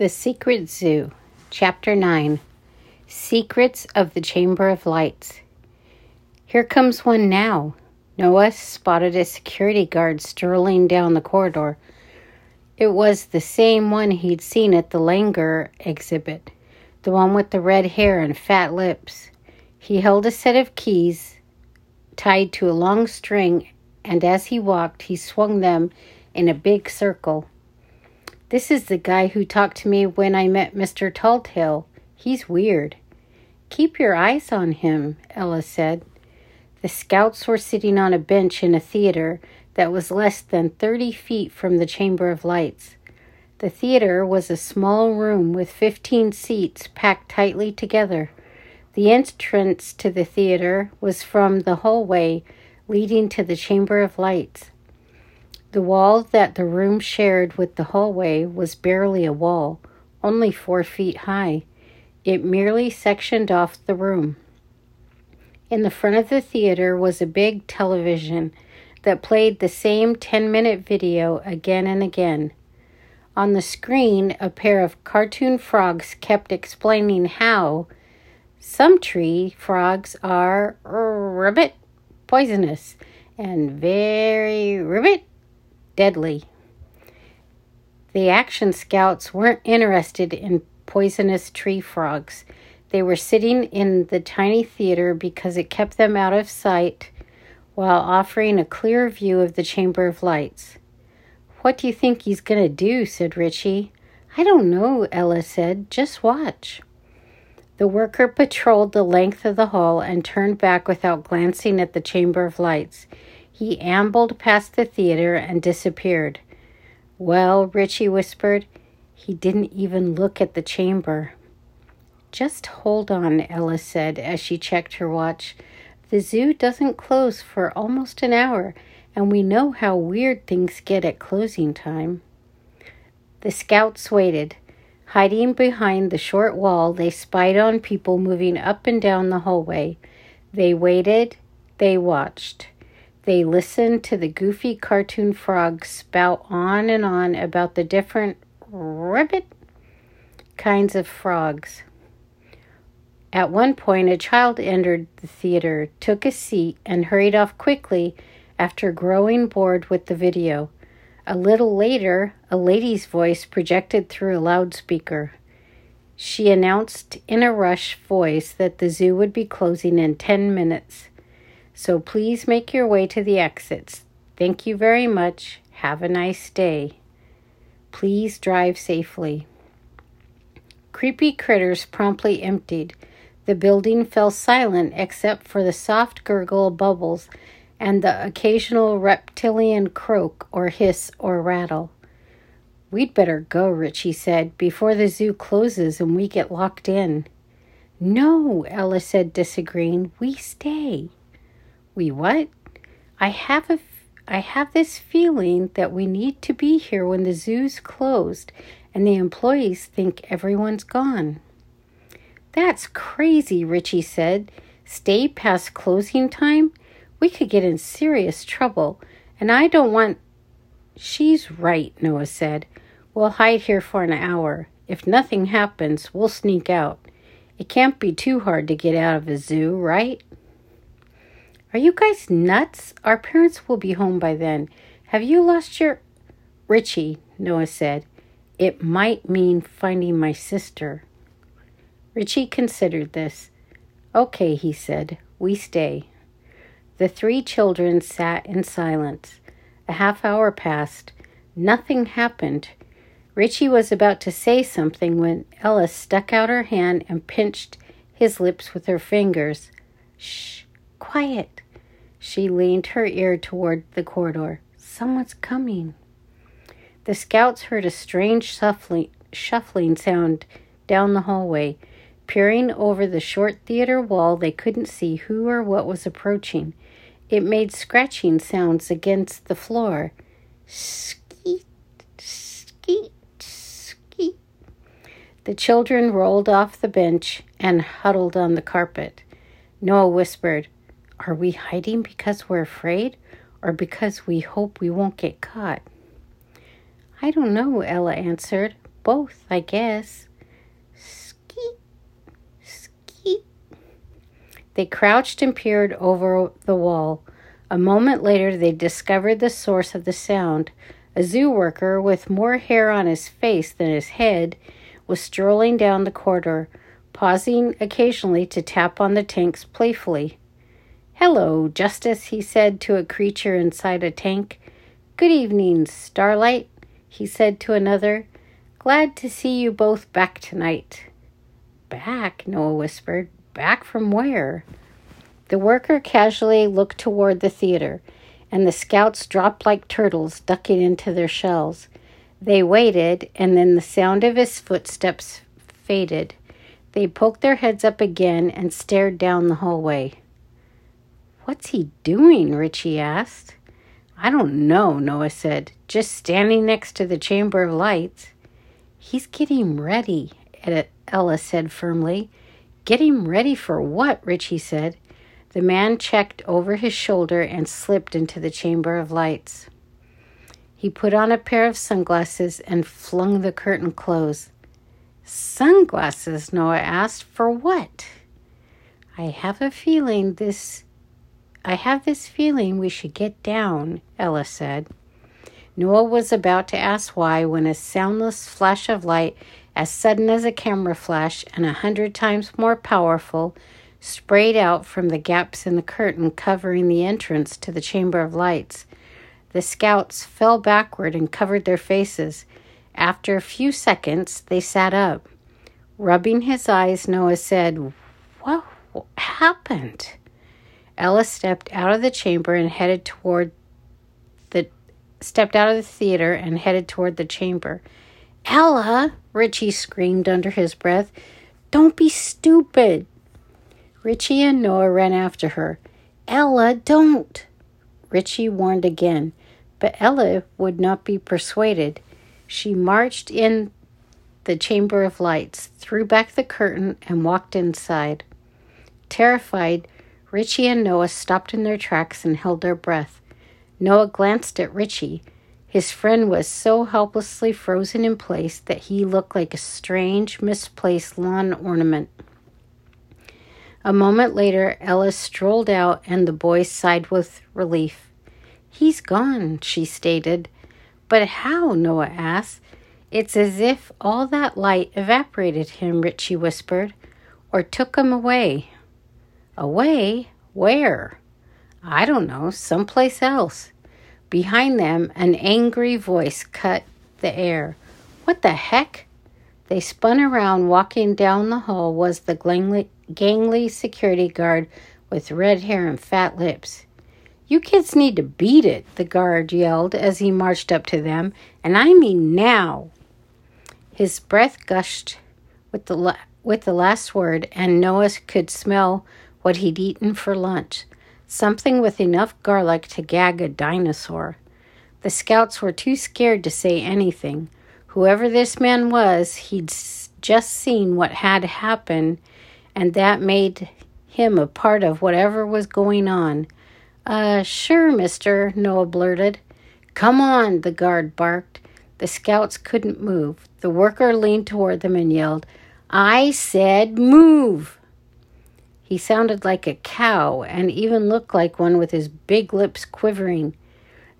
The Secret Zoo, Chapter 9 Secrets of the Chamber of Lights. Here comes one now. Noah spotted a security guard strolling down the corridor. It was the same one he'd seen at the Langer exhibit, the one with the red hair and fat lips. He held a set of keys tied to a long string, and as he walked, he swung them in a big circle. This is the guy who talked to me when I met Mr. Talltail. He's weird. Keep your eyes on him, Ella said. The scouts were sitting on a bench in a theater that was less than 30 feet from the Chamber of Lights. The theater was a small room with 15 seats packed tightly together. The entrance to the theater was from the hallway leading to the Chamber of Lights. The wall that the room shared with the hallway was barely a wall, only four feet high. It merely sectioned off the room. In the front of the theater was a big television that played the same 10 minute video again and again. On the screen, a pair of cartoon frogs kept explaining how some tree frogs are ribbit poisonous and very ribbit deadly. The action scouts weren't interested in poisonous tree frogs. They were sitting in the tiny theater because it kept them out of sight while offering a clear view of the Chamber of Lights. What do you think he's going to do? said Richie. I don't know, Ella said. Just watch. The worker patrolled the length of the hall and turned back without glancing at the Chamber of Lights. He ambled past the theater and disappeared. Well, Richie whispered, he didn't even look at the chamber. Just hold on, Ella said as she checked her watch. The zoo doesn't close for almost an hour, and we know how weird things get at closing time. The scouts waited. Hiding behind the short wall, they spied on people moving up and down the hallway. They waited, they watched. They listened to the goofy cartoon frogs spout on and on about the different ribbit kinds of frogs. At one point, a child entered the theater, took a seat, and hurried off quickly after growing bored with the video. A little later, a lady's voice projected through a loudspeaker. She announced in a rush voice that the zoo would be closing in 10 minutes. So please make your way to the exits. Thank you very much. Have a nice day. Please drive safely. Creepy critters promptly emptied. The building fell silent except for the soft gurgle of bubbles and the occasional reptilian croak or hiss or rattle. We'd better go, Richie said, before the zoo closes and we get locked in. No, Ella said, disagreeing. We stay. We what? I have a I have this feeling that we need to be here when the zoo's closed and the employees think everyone's gone. That's crazy, Richie said. Stay past closing time? We could get in serious trouble, and I don't want. She's right, Noah said. We'll hide here for an hour. If nothing happens, we'll sneak out. It can't be too hard to get out of a zoo, right? Are you guys nuts? Our parents will be home by then. Have you lost your. Richie, Noah said. It might mean finding my sister. Richie considered this. Okay, he said. We stay. The three children sat in silence. A half hour passed. Nothing happened. Richie was about to say something when Ella stuck out her hand and pinched his lips with her fingers. Shh, quiet. She leaned her ear toward the corridor. Someone's coming. The scouts heard a strange shuffling, shuffling sound down the hallway. Peering over the short theater wall, they couldn't see who or what was approaching. It made scratching sounds against the floor. Skeet, skeet, skeet. The children rolled off the bench and huddled on the carpet. Noah whispered, are we hiding because we're afraid or because we hope we won't get caught? I don't know, Ella answered. both, I guess. Skeet, skeet. They crouched and peered over the wall. A moment later, they discovered the source of the sound. A zoo worker with more hair on his face than his head was strolling down the corridor, pausing occasionally to tap on the tanks playfully. Hello, Justice, he said to a creature inside a tank. Good evening, Starlight, he said to another. Glad to see you both back tonight. Back? Noah whispered. Back from where? The worker casually looked toward the theater, and the scouts dropped like turtles, ducking into their shells. They waited, and then the sound of his footsteps faded. They poked their heads up again and stared down the hallway. What's he doing? Richie asked. I don't know, Noah said. Just standing next to the Chamber of Lights. He's getting ready, Ella said firmly. Getting ready for what? Richie said. The man checked over his shoulder and slipped into the chamber of lights. He put on a pair of sunglasses and flung the curtain close. Sunglasses? Noah asked. For what? I have a feeling this. I have this feeling we should get down, Ella said. Noah was about to ask why when a soundless flash of light, as sudden as a camera flash and a hundred times more powerful, sprayed out from the gaps in the curtain covering the entrance to the Chamber of Lights. The scouts fell backward and covered their faces. After a few seconds, they sat up. Rubbing his eyes, Noah said, What happened? Ella stepped out of the chamber and headed toward the stepped out of the theater and headed toward the chamber. Ella, Richie screamed under his breath, don't be stupid. Richie and Noah ran after her. Ella, don't! Richie warned again, but Ella would not be persuaded. She marched in the chamber of lights, threw back the curtain, and walked inside. Terrified, Richie and Noah stopped in their tracks and held their breath. Noah glanced at Richie. His friend was so helplessly frozen in place that he looked like a strange, misplaced lawn ornament. A moment later, Ella strolled out and the boys sighed with relief. He's gone, she stated. But how? Noah asked. It's as if all that light evaporated him, Richie whispered, or took him away. Away? Where? I don't know, someplace else. Behind them, an angry voice cut the air. What the heck? They spun around. Walking down the hall was the gangly security guard with red hair and fat lips. You kids need to beat it, the guard yelled as he marched up to them, and I mean now. His breath gushed with the, la- with the last word, and Noah could smell what he'd eaten for lunch something with enough garlic to gag a dinosaur. The scouts were too scared to say anything. Whoever this man was, he'd just seen what had happened and that made him a part of whatever was going on. Uh, sure, mister, Noah blurted. Come on, the guard barked. The scouts couldn't move. The worker leaned toward them and yelled, I said move! He sounded like a cow and even looked like one with his big lips quivering.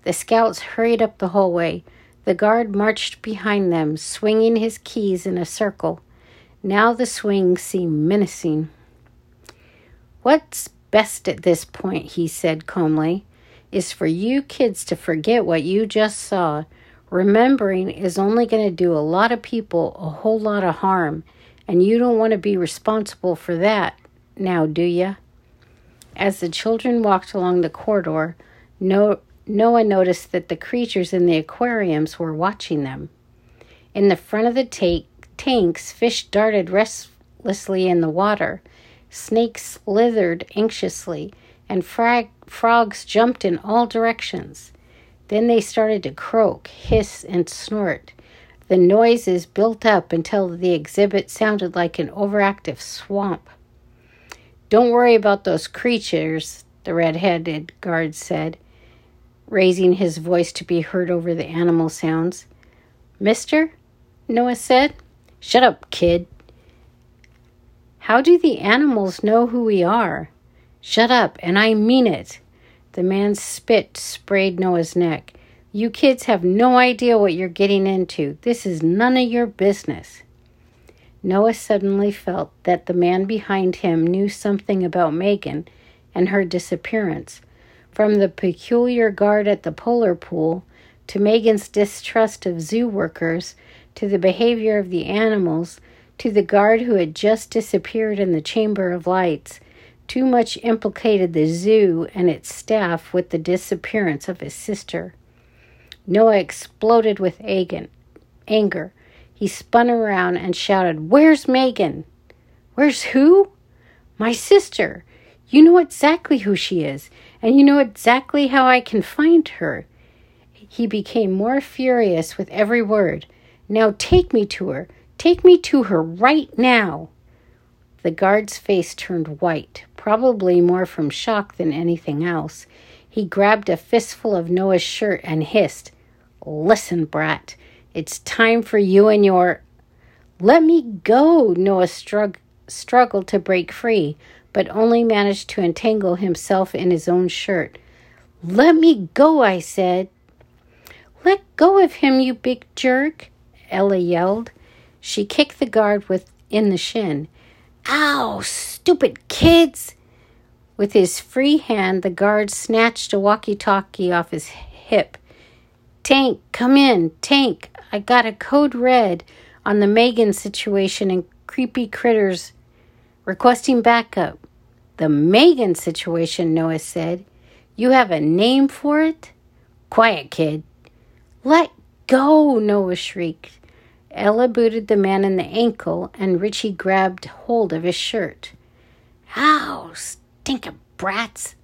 The scouts hurried up the hallway. The guard marched behind them, swinging his keys in a circle. Now the swing seemed menacing. What's best at this point, he said calmly, is for you kids to forget what you just saw. Remembering is only going to do a lot of people a whole lot of harm, and you don't want to be responsible for that, now do you? As the children walked along the corridor, no- Noah noticed that the creatures in the aquariums were watching them. In the front of the tanks, fish darted restlessly in the water, snakes slithered anxiously, and frag- frogs jumped in all directions. Then they started to croak, hiss, and snort. The noises built up until the exhibit sounded like an overactive swamp. Don't worry about those creatures, the red headed guard said, raising his voice to be heard over the animal sounds. Mister, Noah said. Shut up, kid. How do the animals know who we are? Shut up, and I mean it. The man's spit sprayed Noah's neck. You kids have no idea what you're getting into. This is none of your business. Noah suddenly felt that the man behind him knew something about Megan and her disappearance. From the peculiar guard at the polar pool to Megan's distrust of zoo workers to the behavior of the animals to the guard who had just disappeared in the Chamber of Lights, too much implicated the zoo and its staff with the disappearance of his sister. Noah exploded with anger. He spun around and shouted, Where's Megan? Where's who? My sister. You know exactly who she is, and you know exactly how I can find her. He became more furious with every word. Now take me to her. Take me to her right now. The guard's face turned white, probably more from shock than anything else. He grabbed a fistful of Noah's shirt and hissed, Listen, brat, it's time for you and your. Let me go! Noah strug- struggled to break free, but only managed to entangle himself in his own shirt. Let me go, I said. Let go of him, you big jerk, Ella yelled. She kicked the guard with in the shin. Ow, stupid kids! With his free hand, the guard snatched a walkie talkie off his hip. Tank, come in. Tank, I got a code red on the Megan situation and creepy critters requesting backup. The Megan situation, Noah said. You have a name for it? Quiet, kid. Let go, Noah shrieked. Ella booted the man in the ankle, and Richie grabbed hold of his shirt. Ow, stinking brats!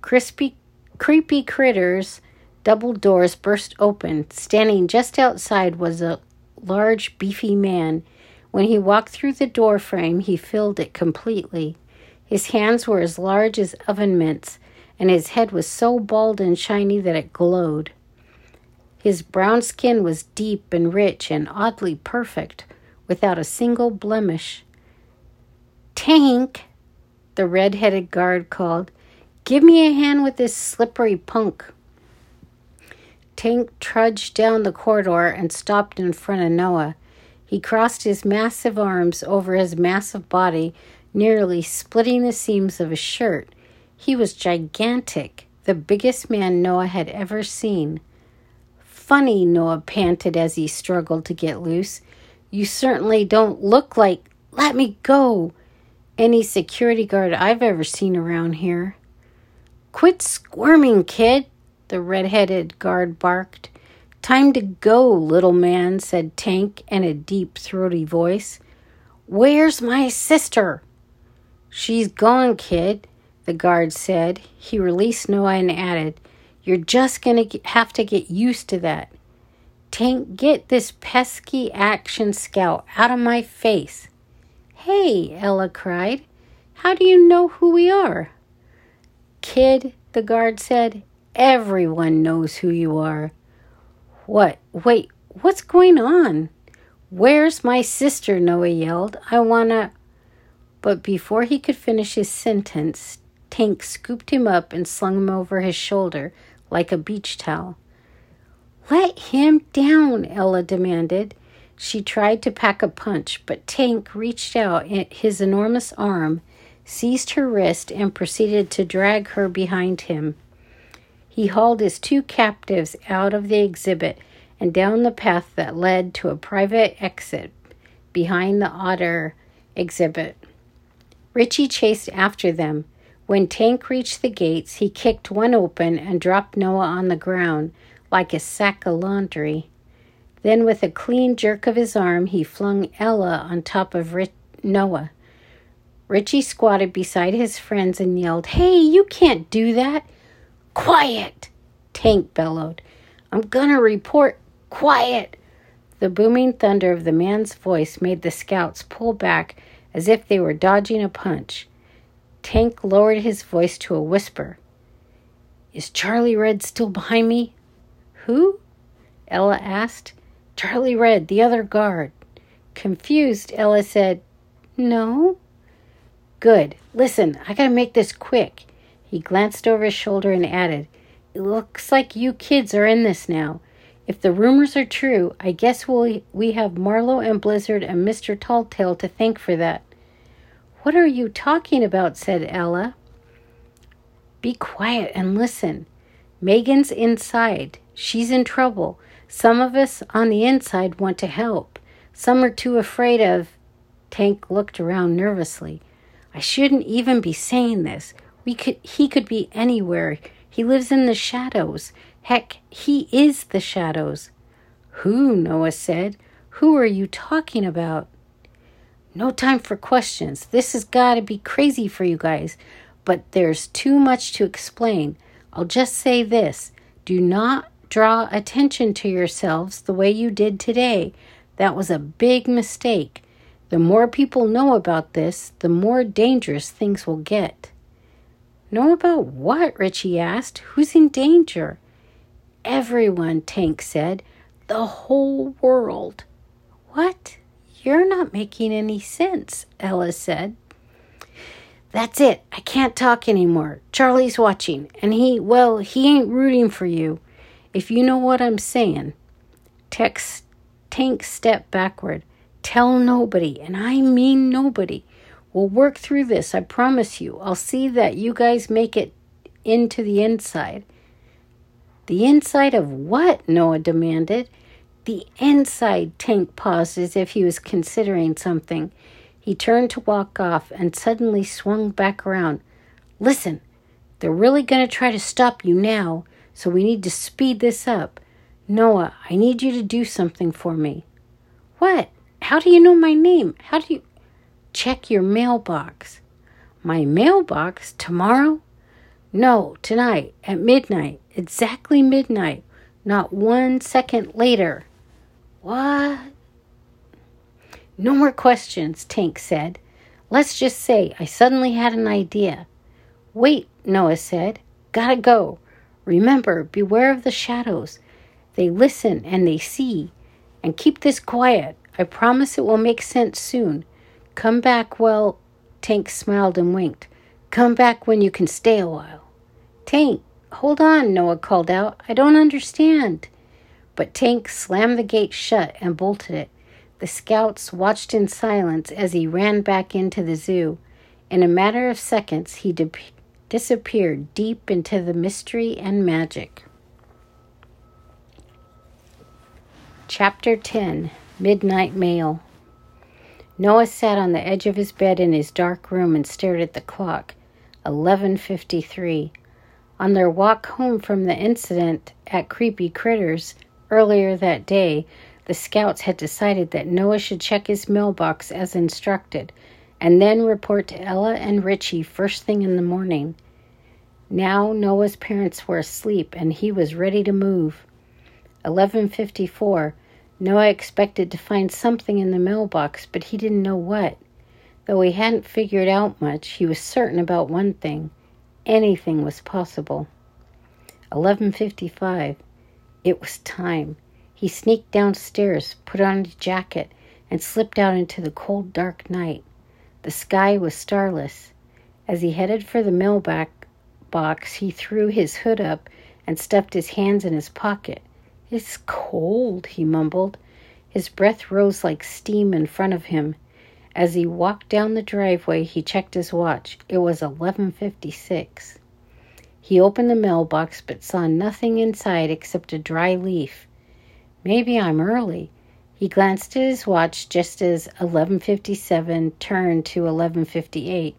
Crispy, creepy critters, double doors burst open. Standing just outside was a large, beefy man. When he walked through the door frame, he filled it completely. His hands were as large as oven mitts, and his head was so bald and shiny that it glowed. His brown skin was deep and rich and oddly perfect, without a single blemish. Tank, the red headed guard called, give me a hand with this slippery punk. Tank trudged down the corridor and stopped in front of Noah. He crossed his massive arms over his massive body, nearly splitting the seams of his shirt. He was gigantic, the biggest man Noah had ever seen funny, Noah panted as he struggled to get loose. You certainly don't look like. Let me go! Any security guard I've ever seen around here. Quit squirming, kid, the red headed guard barked. Time to go, little man, said Tank in a deep, throaty voice. Where's my sister? She's gone, kid, the guard said. He released Noah and added, you're just going to have to get used to that. Tank, get this pesky action scout out of my face. Hey, Ella cried. How do you know who we are? Kid, the guard said, everyone knows who you are. What? Wait, what's going on? Where's my sister? Noah yelled. I wanna. But before he could finish his sentence, Tank scooped him up and slung him over his shoulder like a beach towel. Let him down, Ella demanded. She tried to pack a punch, but Tank reached out his enormous arm, seized her wrist, and proceeded to drag her behind him. He hauled his two captives out of the exhibit and down the path that led to a private exit behind the otter exhibit. Richie chased after them, when Tank reached the gates, he kicked one open and dropped Noah on the ground like a sack of laundry. Then, with a clean jerk of his arm, he flung Ella on top of Rich- Noah. Richie squatted beside his friends and yelled, Hey, you can't do that! Quiet! Tank bellowed. I'm gonna report. Quiet! The booming thunder of the man's voice made the scouts pull back as if they were dodging a punch. Tank lowered his voice to a whisper. Is Charlie Red still behind me? Who? Ella asked. Charlie Red, the other guard. Confused, Ella said, No. Good. Listen, I gotta make this quick. He glanced over his shoulder and added, It looks like you kids are in this now. If the rumors are true, I guess we'll, we have Marlowe and Blizzard and Mr. Talltail to thank for that. What are you talking about? said Ella. Be quiet and listen. Megan's inside. She's in trouble. Some of us on the inside want to help. Some are too afraid of. Tank looked around nervously. I shouldn't even be saying this. We could he could be anywhere. He lives in the shadows. Heck, he is the shadows. Who? Noah said. Who are you talking about? No time for questions. This has got to be crazy for you guys, but there's too much to explain. I'll just say this do not draw attention to yourselves the way you did today. That was a big mistake. The more people know about this, the more dangerous things will get. Know about what? Richie asked. Who's in danger? Everyone, Tank said. The whole world. What? You're not making any sense, Ella said. That's it. I can't talk anymore. Charlie's watching, and he, well, he ain't rooting for you, if you know what I'm saying. Tex, Tank stepped backward. Tell nobody, and I mean nobody. We'll work through this, I promise you. I'll see that you guys make it into the inside. The inside of what? Noah demanded. The inside, Tank paused as if he was considering something. He turned to walk off and suddenly swung back around. Listen, they're really going to try to stop you now, so we need to speed this up. Noah, I need you to do something for me. What? How do you know my name? How do you. Check your mailbox. My mailbox? Tomorrow? No, tonight, at midnight. Exactly midnight. Not one second later. What? No more questions, Tank said. Let's just say I suddenly had an idea. Wait, Noah said. Gotta go. Remember, beware of the shadows. They listen and they see. And keep this quiet. I promise it will make sense soon. Come back, well, Tank smiled and winked. Come back when you can stay a while. Tank, hold on, Noah called out. I don't understand. But Tank slammed the gate shut and bolted it. The scouts watched in silence as he ran back into the zoo. In a matter of seconds, he di- disappeared deep into the mystery and magic. Chapter 10 Midnight Mail Noah sat on the edge of his bed in his dark room and stared at the clock. 11:53. On their walk home from the incident at Creepy Critters earlier that day, the scouts had decided that Noah should check his mailbox as instructed and then report to Ella and Richie first thing in the morning. Now Noah's parents were asleep and he was ready to move. 11:54 Noah expected to find something in the mailbox, but he didn't know what. Though he hadn't figured out much, he was certain about one thing. Anything was possible. 11:55. It was time. He sneaked downstairs, put on his jacket, and slipped out into the cold, dark night. The sky was starless. As he headed for the mailbox box, he threw his hood up and stuffed his hands in his pocket. It's cold, he mumbled. His breath rose like steam in front of him. As he walked down the driveway, he checked his watch. It was 11:56. He opened the mailbox but saw nothing inside except a dry leaf. Maybe I'm early. He glanced at his watch just as 11:57 turned to 11:58.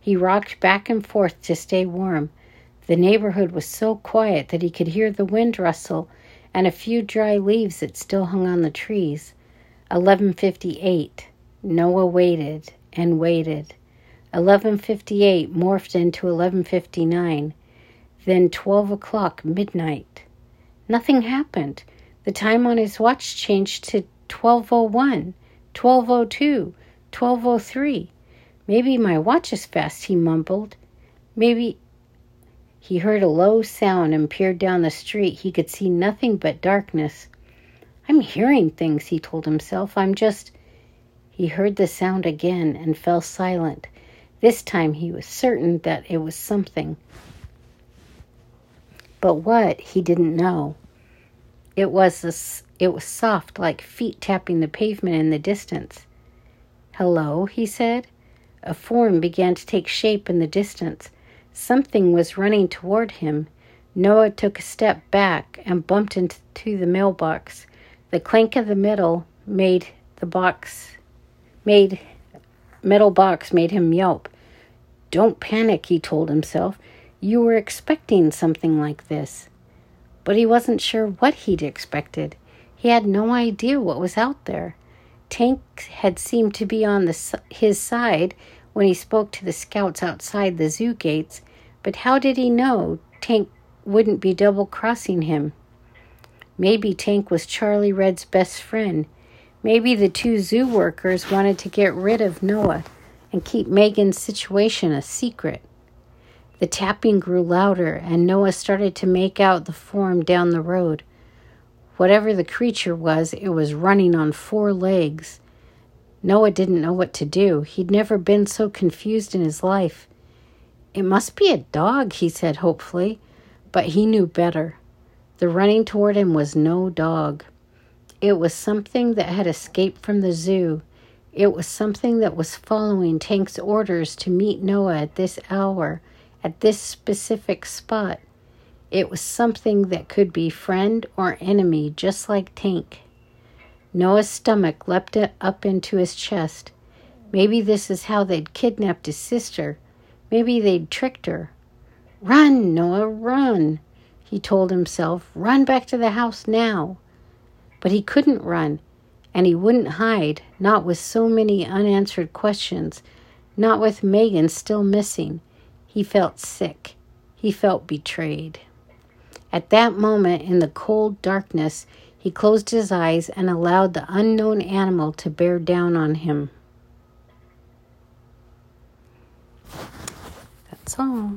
He rocked back and forth to stay warm. The neighborhood was so quiet that he could hear the wind rustle and a few dry leaves that still hung on the trees. 11:58. Noah waited and waited. 11:58 morphed into 11:59. Then 12 o'clock, midnight. Nothing happened. The time on his watch changed to 12:01, 12:02, 12:03. Maybe my watch is fast, he mumbled. Maybe he heard a low sound and peered down the street. He could see nothing but darkness. I'm hearing things, he told himself. I'm just. He heard the sound again and fell silent. This time he was certain that it was something. But what, he didn't know. It was a, it was soft like feet tapping the pavement in the distance. Hello, he said. A form began to take shape in the distance. Something was running toward him. Noah took a step back and bumped into the mailbox. The clank of the metal made the box made metal box made him yelp. Don't panic, he told himself. You were expecting something like this. But he wasn't sure what he'd expected. He had no idea what was out there. Tank had seemed to be on the, his side when he spoke to the scouts outside the zoo gates, but how did he know Tank wouldn't be double crossing him? Maybe Tank was Charlie Red's best friend. Maybe the two zoo workers wanted to get rid of Noah and keep Megan's situation a secret. The tapping grew louder, and Noah started to make out the form down the road. Whatever the creature was, it was running on four legs. Noah didn't know what to do. He'd never been so confused in his life. It must be a dog, he said hopefully, but he knew better. The running toward him was no dog. It was something that had escaped from the zoo. It was something that was following Tank's orders to meet Noah at this hour, at this specific spot. It was something that could be friend or enemy, just like Tank. Noah's stomach leapt up into his chest. Maybe this is how they'd kidnapped his sister. Maybe they'd tricked her. Run, Noah, run, he told himself. Run back to the house now. But he couldn't run, and he wouldn't hide, not with so many unanswered questions, not with Megan still missing. He felt sick. He felt betrayed. At that moment, in the cold darkness, he closed his eyes and allowed the unknown animal to bear down on him. That's all.